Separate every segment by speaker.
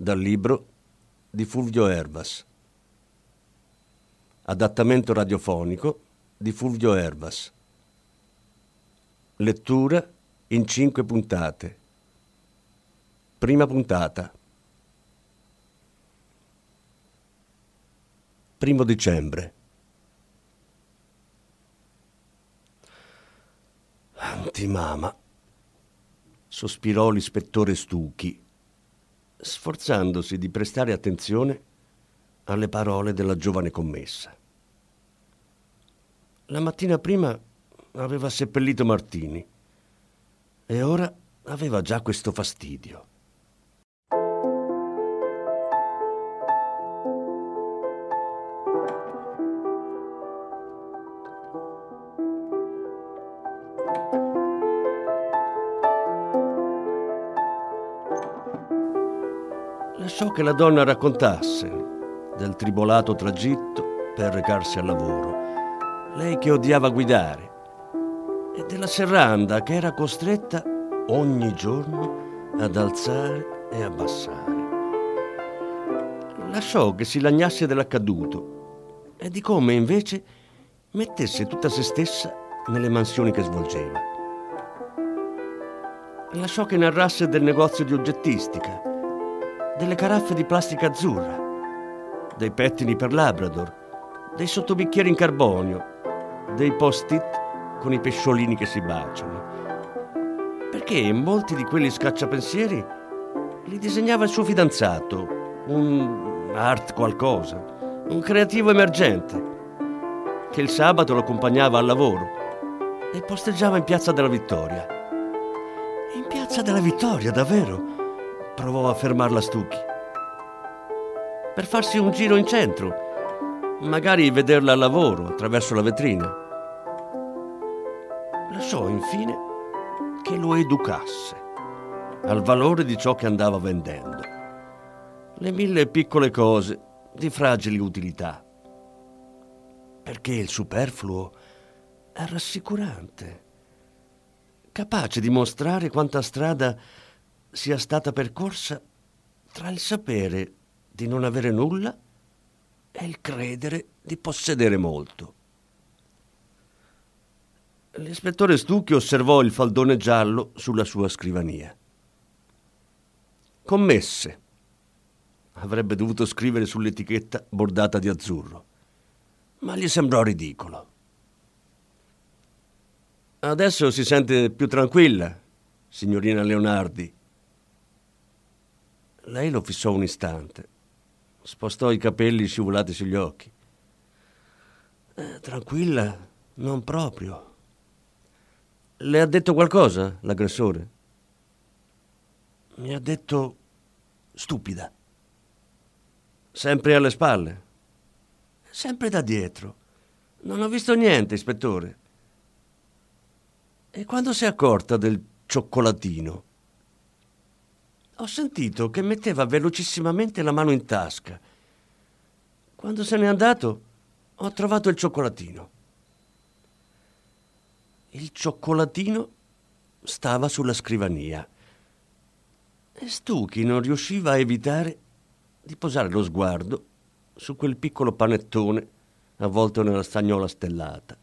Speaker 1: dal libro di Fulvio Ervas. Adattamento radiofonico di Fulvio Ervas. Lettura in cinque puntate. Prima puntata. Primo dicembre. Antimama, sospirò l'ispettore Stucchi sforzandosi di prestare attenzione alle parole della giovane commessa. La mattina prima aveva seppellito Martini e ora aveva già questo fastidio. Lasciò che la donna raccontasse del tribolato tragitto per recarsi al lavoro, lei che odiava guidare, e della serranda che era costretta ogni giorno ad alzare e abbassare. Lasciò che si lagnasse dell'accaduto e di come invece mettesse tutta se stessa nelle mansioni che svolgeva. Lasciò che narrasse del negozio di oggettistica, delle caraffe di plastica azzurra, dei pettini per Labrador, dei sottobicchieri in carbonio, dei post-it con i pesciolini che si baciano. Perché molti di quelli scacciapensieri li disegnava il suo fidanzato, un art qualcosa, un creativo emergente, che il sabato lo accompagnava al lavoro e posteggiava in Piazza della Vittoria. In Piazza della Vittoria, davvero? Provò a fermarla Stucchi. Per farsi un giro in centro, magari vederla al lavoro attraverso la vetrina. Lasciò infine che lo educasse al valore di ciò che andava vendendo. Le mille piccole cose di fragili utilità. Perché il superfluo è rassicurante, capace di mostrare quanta strada sia stata percorsa tra il sapere di non avere nulla e il credere di possedere molto. L'ispettore Stucchi osservò il faldone giallo sulla sua scrivania. Commesse. Avrebbe dovuto scrivere sull'etichetta bordata di azzurro, ma gli sembrò ridicolo. Adesso si sente più tranquilla, signorina Leonardi, lei lo fissò un istante. Spostò i capelli scivolati sugli occhi. Eh, tranquilla, non proprio. Le ha detto qualcosa l'aggressore? Mi ha detto stupida. Sempre alle spalle? Sempre da dietro. Non ho visto niente, ispettore. E quando si è accorta del cioccolatino? Ho sentito che metteva velocissimamente la mano in tasca. Quando se n'è andato, ho trovato il cioccolatino. Il cioccolatino stava sulla scrivania e Stucchi non riusciva a evitare di posare lo sguardo su quel piccolo panettone avvolto nella stagnola stellata.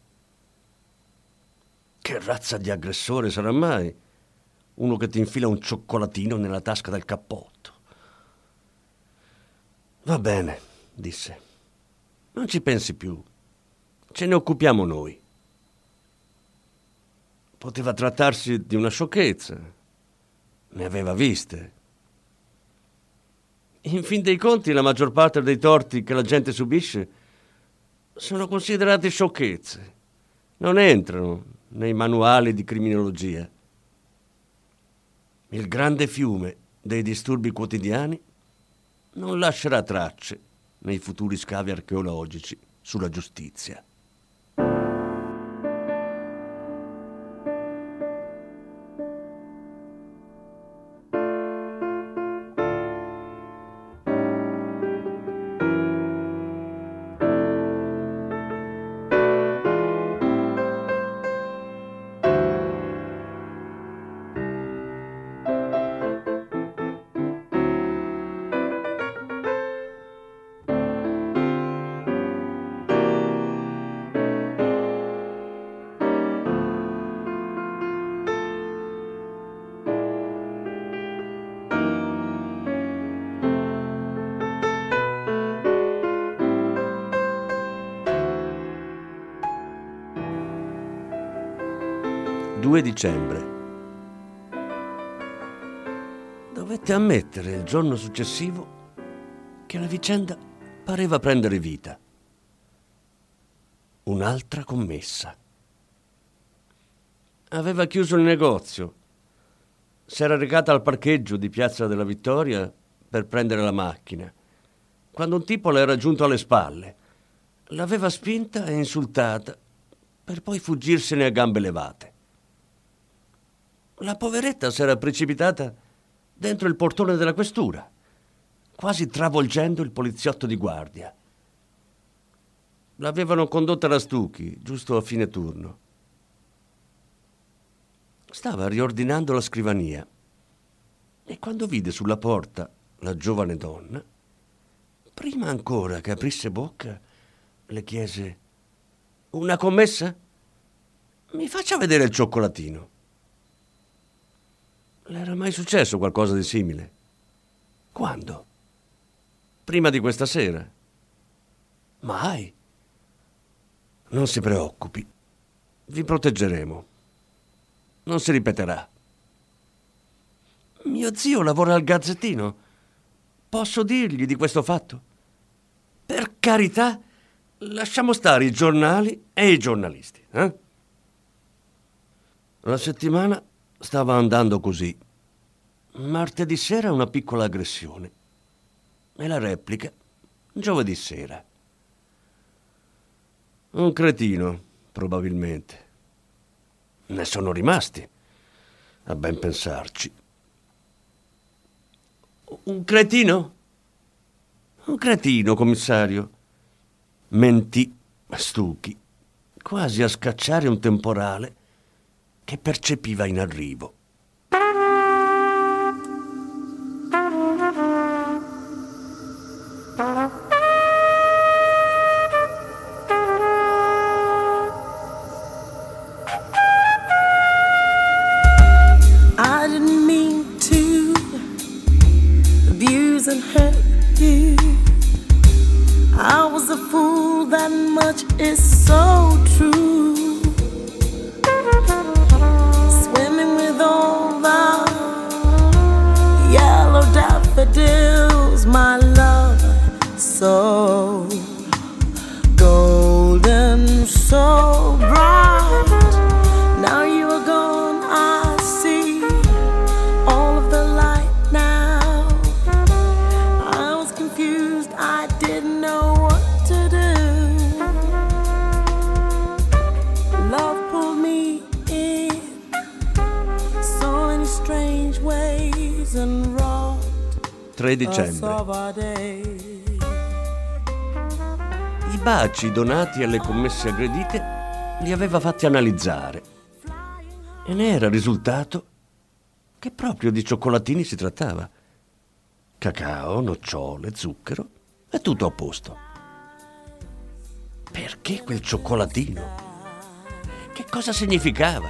Speaker 1: Che razza di aggressore sarà mai? Uno che ti infila un cioccolatino nella tasca del cappotto. Va bene, disse. Non ci pensi più. Ce ne occupiamo noi. Poteva trattarsi di una sciocchezza. Ne aveva viste. In fin dei conti, la maggior parte dei torti che la gente subisce sono considerati sciocchezze. Non entrano nei manuali di criminologia. Il grande fiume dei disturbi quotidiani non lascerà tracce nei futuri scavi archeologici sulla giustizia. 2 dicembre. Dovette ammettere il giorno successivo che la vicenda pareva prendere vita. Un'altra commessa. Aveva chiuso il negozio. Si era recata al parcheggio di Piazza della Vittoria per prendere la macchina, quando un tipo le era giunto alle spalle. L'aveva spinta e insultata per poi fuggirsene a gambe levate. La poveretta s'era precipitata dentro il portone della questura, quasi travolgendo il poliziotto di guardia. L'avevano condotta da Stucchi, giusto a fine turno. Stava riordinando la scrivania e quando vide sulla porta la giovane donna, prima ancora che aprisse bocca, le chiese: Una commessa? Mi faccia vedere il cioccolatino. Le era mai successo qualcosa di simile? Quando? Prima di questa sera? Mai. Non si preoccupi. Vi proteggeremo. Non si ripeterà. Mio zio lavora al Gazzettino. Posso dirgli di questo fatto? Per carità, lasciamo stare i giornali e i giornalisti. Eh? La settimana Stava andando così. Martedì sera una piccola aggressione. E la replica giovedì sera. Un cretino, probabilmente. Ne sono rimasti, a ben pensarci. Un cretino? Un cretino, commissario. Mentì Stucchi, quasi a scacciare un temporale che percepiva in arrivo. 3 dicembre. I baci donati alle commesse aggredite li aveva fatti analizzare e ne era risultato che proprio di cioccolatini si trattava. Cacao, nocciole, zucchero, è tutto a posto. Perché quel cioccolatino? Che cosa significava?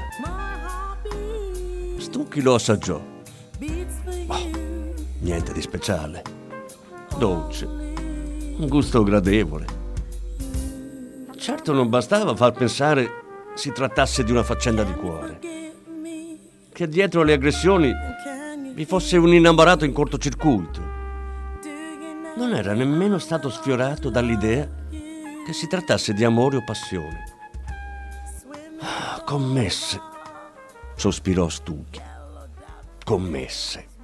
Speaker 1: Stucchi lo assaggiò niente di speciale. Dolce, un gusto gradevole. Certo non bastava far pensare si trattasse di una faccenda di cuore. Che dietro le aggressioni vi fosse un innamorato in cortocircuito. Non era nemmeno stato sfiorato dall'idea che si trattasse di amore o passione. Ah, commesse, sospirò Stucchi. Commesse.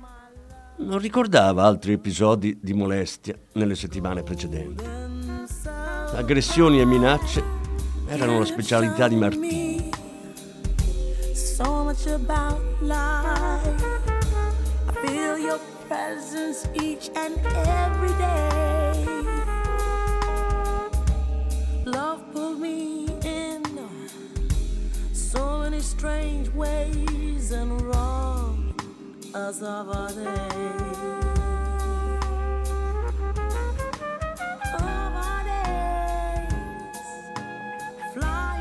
Speaker 1: Non ricordava altri episodi di molestia nelle settimane precedenti. Aggressioni e minacce erano la specialità di Martini. So much about life. I feel your presence each and every day. Love pulled me in so many strange ways and wrong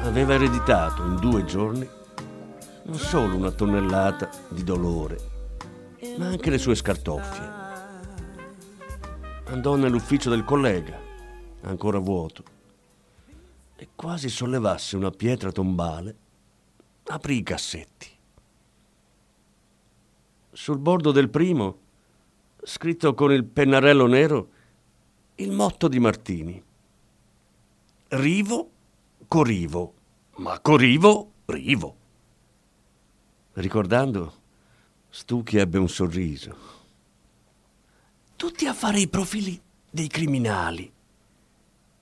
Speaker 1: aveva ereditato in due giorni non solo una tonnellata di dolore, ma anche le sue scartoffie. Andò nell'ufficio del collega, ancora vuoto, e quasi sollevasse una pietra tombale, aprì i cassetti. Sul bordo del primo, scritto con il pennarello nero, il motto di Martini. Rivo, corivo ma Corivo, Rivo. Ricordando, Stucchi ebbe un sorriso. Tutti a fare i profili dei criminali.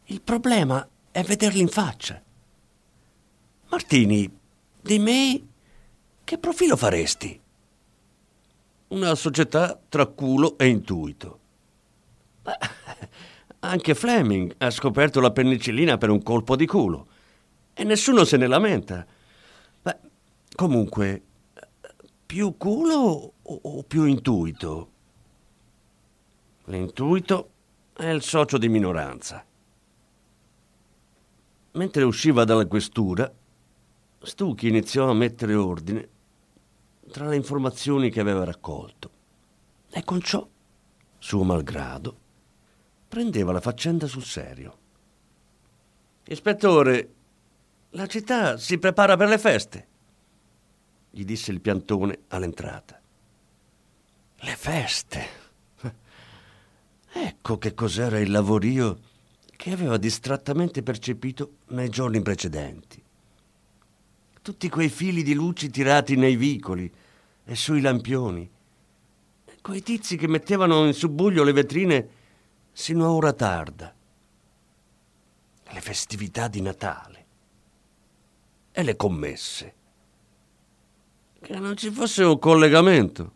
Speaker 1: Il problema è vederli in faccia. Martini, di me che profilo faresti? Una società tra culo e intuito. Beh, anche Fleming ha scoperto la penicillina per un colpo di culo e nessuno se ne lamenta. Beh, comunque, più culo o più intuito? L'intuito è il socio di minoranza. Mentre usciva dalla questura, Stucchi iniziò a mettere ordine tra le informazioni che aveva raccolto e con ciò, suo malgrado, prendeva la faccenda sul serio. Ispettore, la città si prepara per le feste, gli disse il piantone all'entrata. Le feste? Ecco che cos'era il lavorio che aveva distrattamente percepito nei giorni precedenti. Tutti quei fili di luci tirati nei vicoli e sui lampioni, quei tizi che mettevano in subbuglio le vetrine sino a ora tarda. Le festività di Natale e le commesse. Che non ci fosse un collegamento.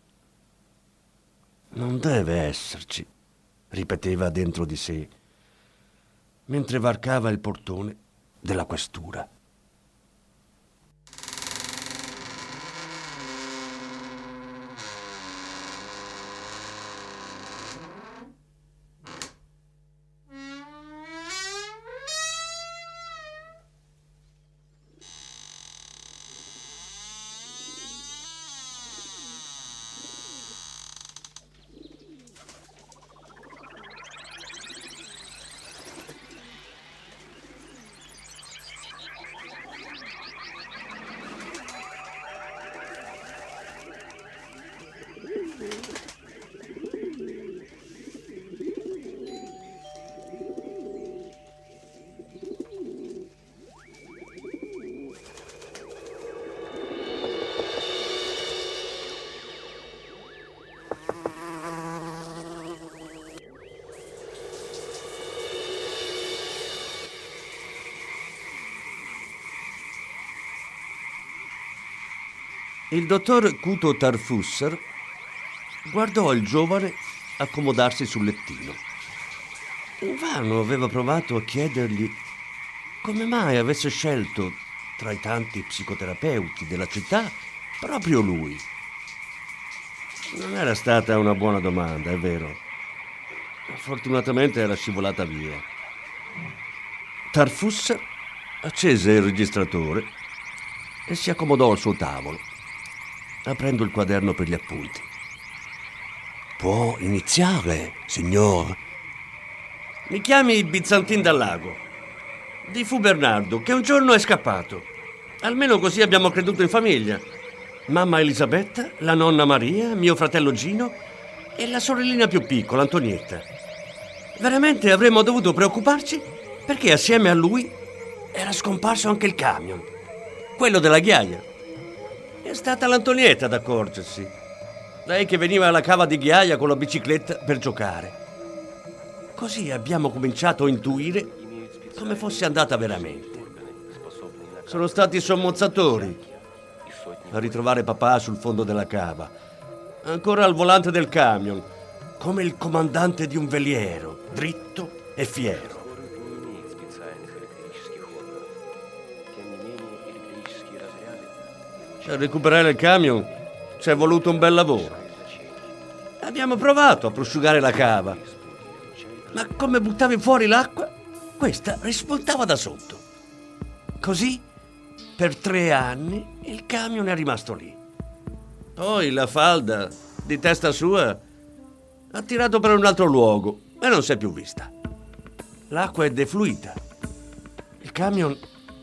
Speaker 1: Non deve esserci, ripeteva dentro di sé, mentre varcava il portone della questura. Il dottor Kuto Tarfusser guardò il giovane accomodarsi sul lettino. Invano aveva provato a chiedergli come mai avesse scelto tra i tanti psicoterapeuti della città proprio lui. Non era stata una buona domanda, è vero. Fortunatamente era scivolata via. Tarfusser accese il registratore e si accomodò al suo tavolo aprendo il quaderno per gli appunti. Può iniziare, signor? Mi chiami Bizantin dal lago. Di fu Bernardo, che un giorno è scappato. Almeno così abbiamo creduto in famiglia. Mamma Elisabetta, la nonna Maria, mio fratello Gino e la sorellina più piccola, Antonietta. Veramente avremmo dovuto preoccuparci perché assieme a lui era scomparso anche il camion, quello della ghiaia. È stata l'Antonietta ad accorgersi. Lei che veniva alla cava di ghiaia con la bicicletta per giocare. Così abbiamo cominciato a intuire come fosse andata veramente. Sono stati sommozzatori a ritrovare papà sul fondo della cava, ancora al volante del camion, come il comandante di un veliero, dritto e fiero. Per recuperare il camion ci è voluto un bel lavoro. Abbiamo provato a prosciugare la cava, ma come buttavi fuori l'acqua, questa rispuntava da sotto. Così, per tre anni, il camion è rimasto lì. Poi la falda, di testa sua, ha tirato per un altro luogo e non si è più vista. L'acqua è defluita. Il camion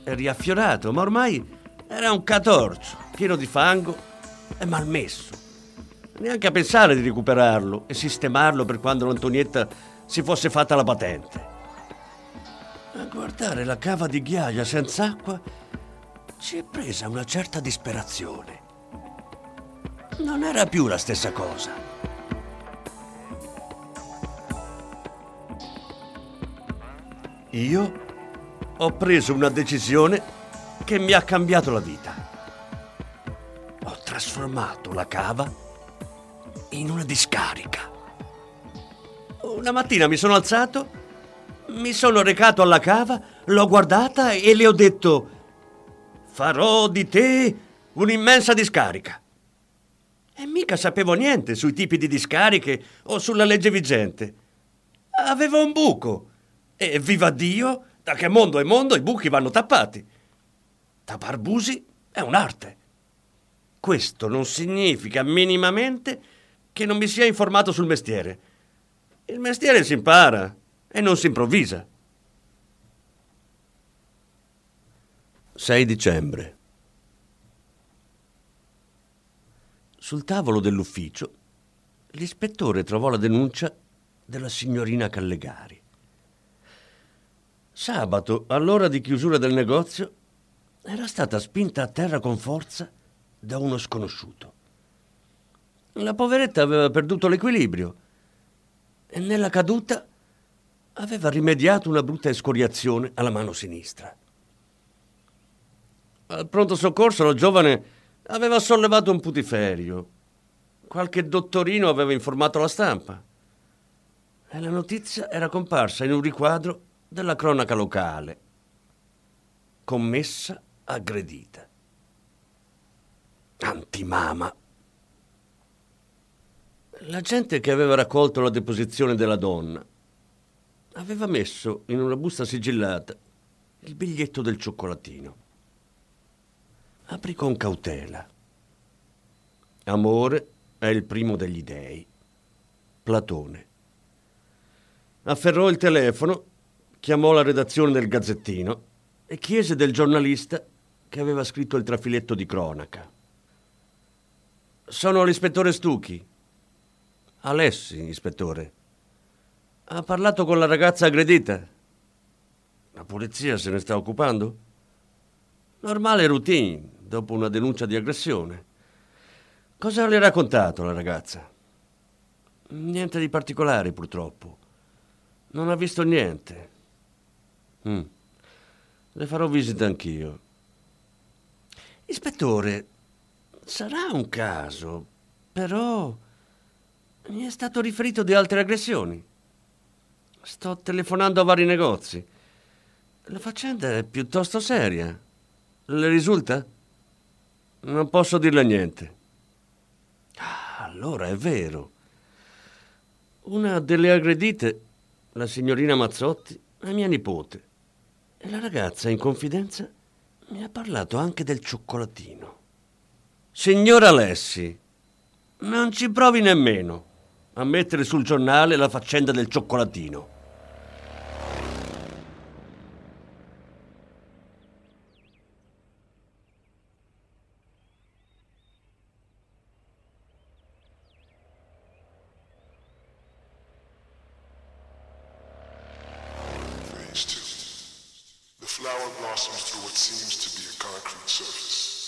Speaker 1: è riaffiorato, ma ormai era un catorcio, pieno di fango e malmesso. Neanche a pensare di recuperarlo e sistemarlo per quando l'Antonietta si fosse fatta la patente. A guardare la cava di ghiaia senza acqua ci è presa una certa disperazione. Non era più la stessa cosa. Io ho preso una decisione che mi ha cambiato la vita. Trasformato la cava in una discarica. Una mattina mi sono alzato, mi sono recato alla cava, l'ho guardata e le ho detto farò di te un'immensa discarica. E mica sapevo niente sui tipi di discariche o sulla legge vigente. Avevo un buco. E viva Dio, da che mondo è mondo i buchi vanno tappati. Tapar busi è un'arte. Questo non significa minimamente che non mi sia informato sul mestiere. Il mestiere si impara e non si improvvisa. 6 dicembre. Sul tavolo dell'ufficio, l'ispettore trovò la denuncia della signorina Callegari. Sabato, all'ora di chiusura del negozio, era stata spinta a terra con forza da uno sconosciuto. La poveretta aveva perduto l'equilibrio e nella caduta aveva rimediato una brutta escoriazione alla mano sinistra. Al pronto soccorso la giovane aveva sollevato un putiferio. Qualche dottorino aveva informato la stampa. E la notizia era comparsa in un riquadro della cronaca locale. Commessa aggredita. Antimama. La gente che aveva raccolto la deposizione della donna aveva messo in una busta sigillata il biglietto del cioccolatino. Aprì con cautela. Amore è il primo degli dei. Platone. Afferrò il telefono, chiamò la redazione del Gazzettino e chiese del giornalista che aveva scritto il trafiletto di cronaca. Sono l'ispettore Stucchi. Alessi, ispettore. Ha parlato con la ragazza aggredita. La polizia se ne sta occupando? Normale routine, dopo una denuncia di aggressione. Cosa le ha raccontato la ragazza? Niente di particolare, purtroppo. Non ha visto niente. Mm. Le farò visita anch'io. Ispettore, sarà un caso, però mi è stato riferito di altre aggressioni. Sto telefonando a vari negozi. La faccenda è piuttosto seria. Le risulta? Non posso dirle niente. Ah, allora è vero. Una delle aggredite, la signorina Mazzotti, è mia nipote. E la ragazza, in confidenza, mi ha parlato anche del cioccolatino. Signora Alessi, non ci provi nemmeno a mettere sul giornale la faccenda del cioccolatino.
Speaker 2: Phase two. The flower blossoms through what seems to be a concrete surface.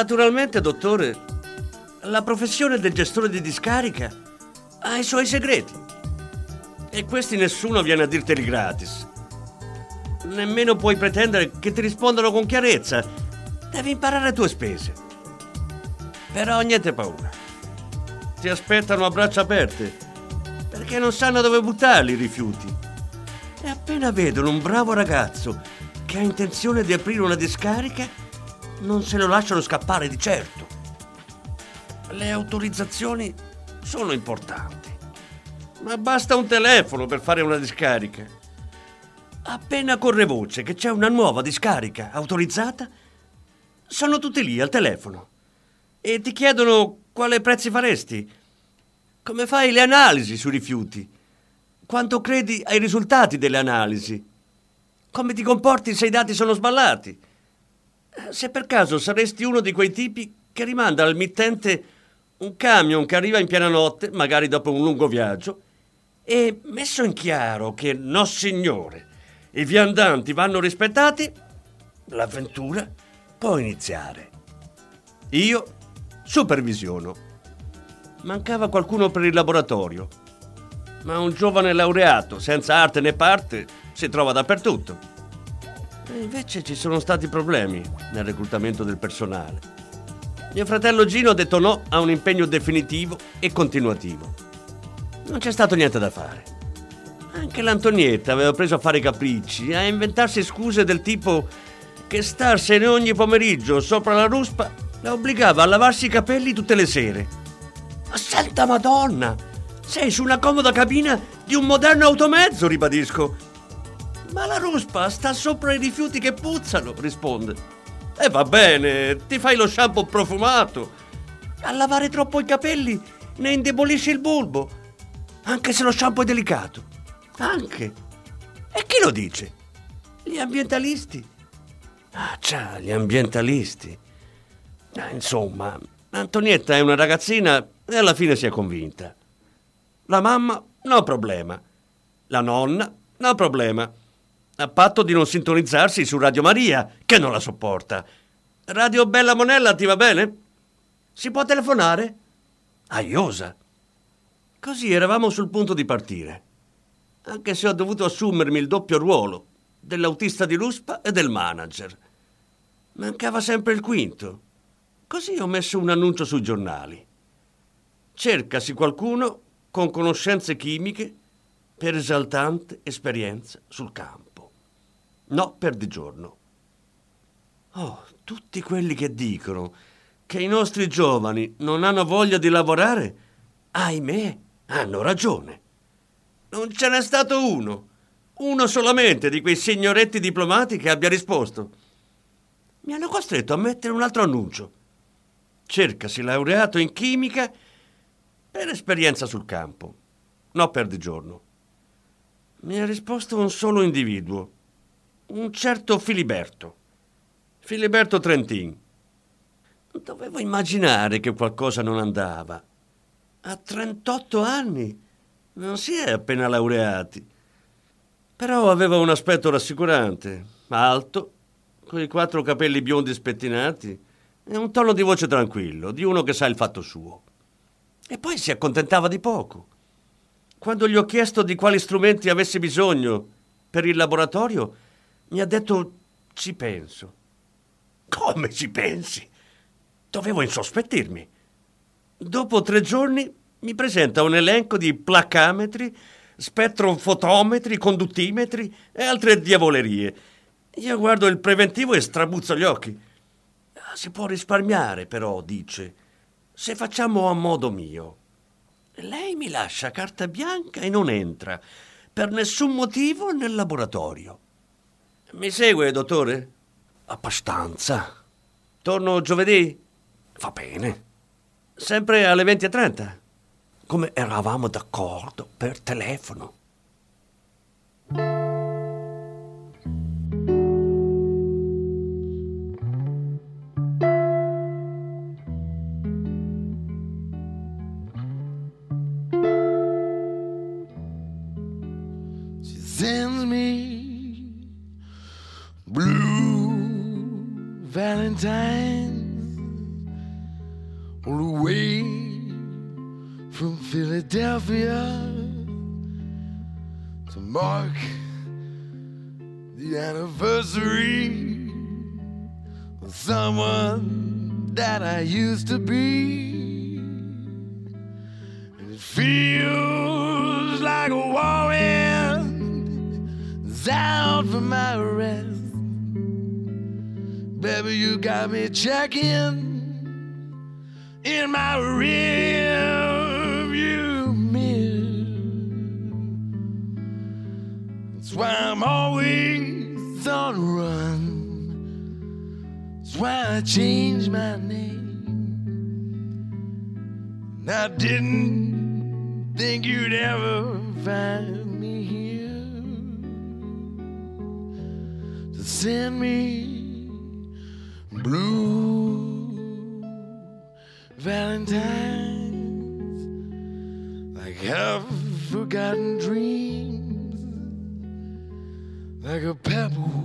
Speaker 1: Naturalmente, dottore, la professione del gestore di discarica ha i suoi segreti. E questi nessuno viene a dirteli gratis. Nemmeno puoi pretendere che ti rispondano con chiarezza. Devi imparare a tue spese. Però niente paura. Ti aspettano a braccia aperte, perché non sanno dove buttarli i rifiuti. E appena vedono un bravo ragazzo che ha intenzione di aprire una discarica, non se lo lasciano scappare di certo. Le autorizzazioni sono importanti, ma basta un telefono per fare una discarica. Appena corre voce che c'è una nuova discarica autorizzata, sono tutti lì al telefono e ti chiedono quale prezzi faresti, come fai le analisi sui rifiuti, quanto credi ai risultati delle analisi, come ti comporti se i dati sono sballati, se per caso saresti uno di quei tipi che rimanda al mittente un camion che arriva in piena notte, magari dopo un lungo viaggio, e messo in chiaro che no signore, i viandanti vanno rispettati, l'avventura può iniziare. Io supervisiono. Mancava qualcuno per il laboratorio, ma un giovane laureato senza arte né parte si trova dappertutto. E invece ci sono stati problemi nel reclutamento del personale. Mio fratello Gino ha detto no a un impegno definitivo e continuativo. Non c'è stato niente da fare. Anche l'Antonietta aveva preso a fare i capricci, a inventarsi scuse del tipo che starsene ogni pomeriggio sopra la ruspa la obbligava a lavarsi i capelli tutte le sere. Ma santa Madonna! Sei su una comoda cabina di un moderno automezzo, ribadisco. Ma la ruspa sta sopra i rifiuti che puzzano, risponde. E va bene, ti fai lo shampoo profumato. A lavare troppo i capelli ne indebolisci il bulbo, anche se lo shampoo è delicato. Anche. E chi lo dice? Gli ambientalisti. Ah, già, gli ambientalisti. Ah, insomma, Antonietta è una ragazzina e alla fine si è convinta. La mamma, no problema. La nonna, no problema. A patto di non sintonizzarsi su Radio Maria, che non la sopporta. Radio Bella Monella ti va bene? Si può telefonare? Aiosa. Così eravamo sul punto di partire. Anche se ho dovuto assumermi il doppio ruolo dell'autista di Luspa e del manager. Mancava sempre il quinto. Così ho messo un annuncio sui giornali. Cercasi qualcuno con conoscenze chimiche per esaltante esperienza sul campo. No per di giorno. Oh, tutti quelli che dicono che i nostri giovani non hanno voglia di lavorare, ahimè, hanno ragione. Non ce n'è stato uno, uno solamente di quei signoretti diplomati che abbia risposto. Mi hanno costretto a mettere un altro annuncio. Cercasi laureato in chimica per esperienza sul campo, no per di giorno. Mi ha risposto un solo individuo un certo Filiberto. Filiberto Trentin. Dovevo immaginare che qualcosa non andava. A 38 anni non si è appena laureati. Però aveva un aspetto rassicurante, alto, con i quattro capelli biondi spettinati e un tono di voce tranquillo, di uno che sa il fatto suo. E poi si accontentava di poco. Quando gli ho chiesto di quali strumenti avesse bisogno per il laboratorio, mi ha detto ci penso. Come ci pensi? Dovevo insospettirmi. Dopo tre giorni mi presenta un elenco di placametri, spettrofotometri, conduttimetri e altre diavolerie. Io guardo il preventivo e strabuzzo gli occhi. Si può risparmiare, però, dice, se facciamo a modo mio. Lei mi lascia carta bianca e non entra, per nessun motivo, nel laboratorio. Mi segue, dottore? Abbastanza. Torno giovedì? Va bene. Sempre alle 20.30. Come eravamo d'accordo per telefono.
Speaker 3: She sends me Blue Valentine's all the way from Philadelphia to mark the anniversary of someone that I used to be. Baby, you got me checking in my rearview mirror. That's why I'm always on the run. That's why I changed my name. And I didn't think you'd ever find me here to send me blue Valentines like half forgotten dreams, like a pebble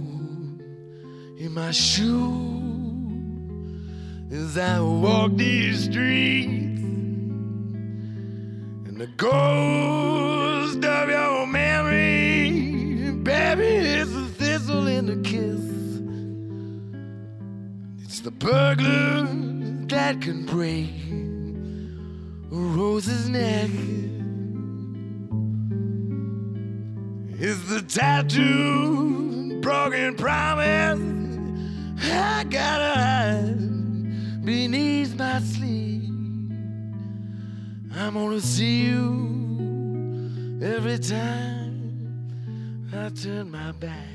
Speaker 3: in my shoe as I walk these streets, and the ghost of your the burglar that can break a rose's neck. Is the tattoo, broken promise. I gotta hide beneath my sleeve. I'm gonna see you every time I turn my back.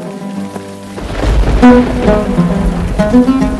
Speaker 1: thank you.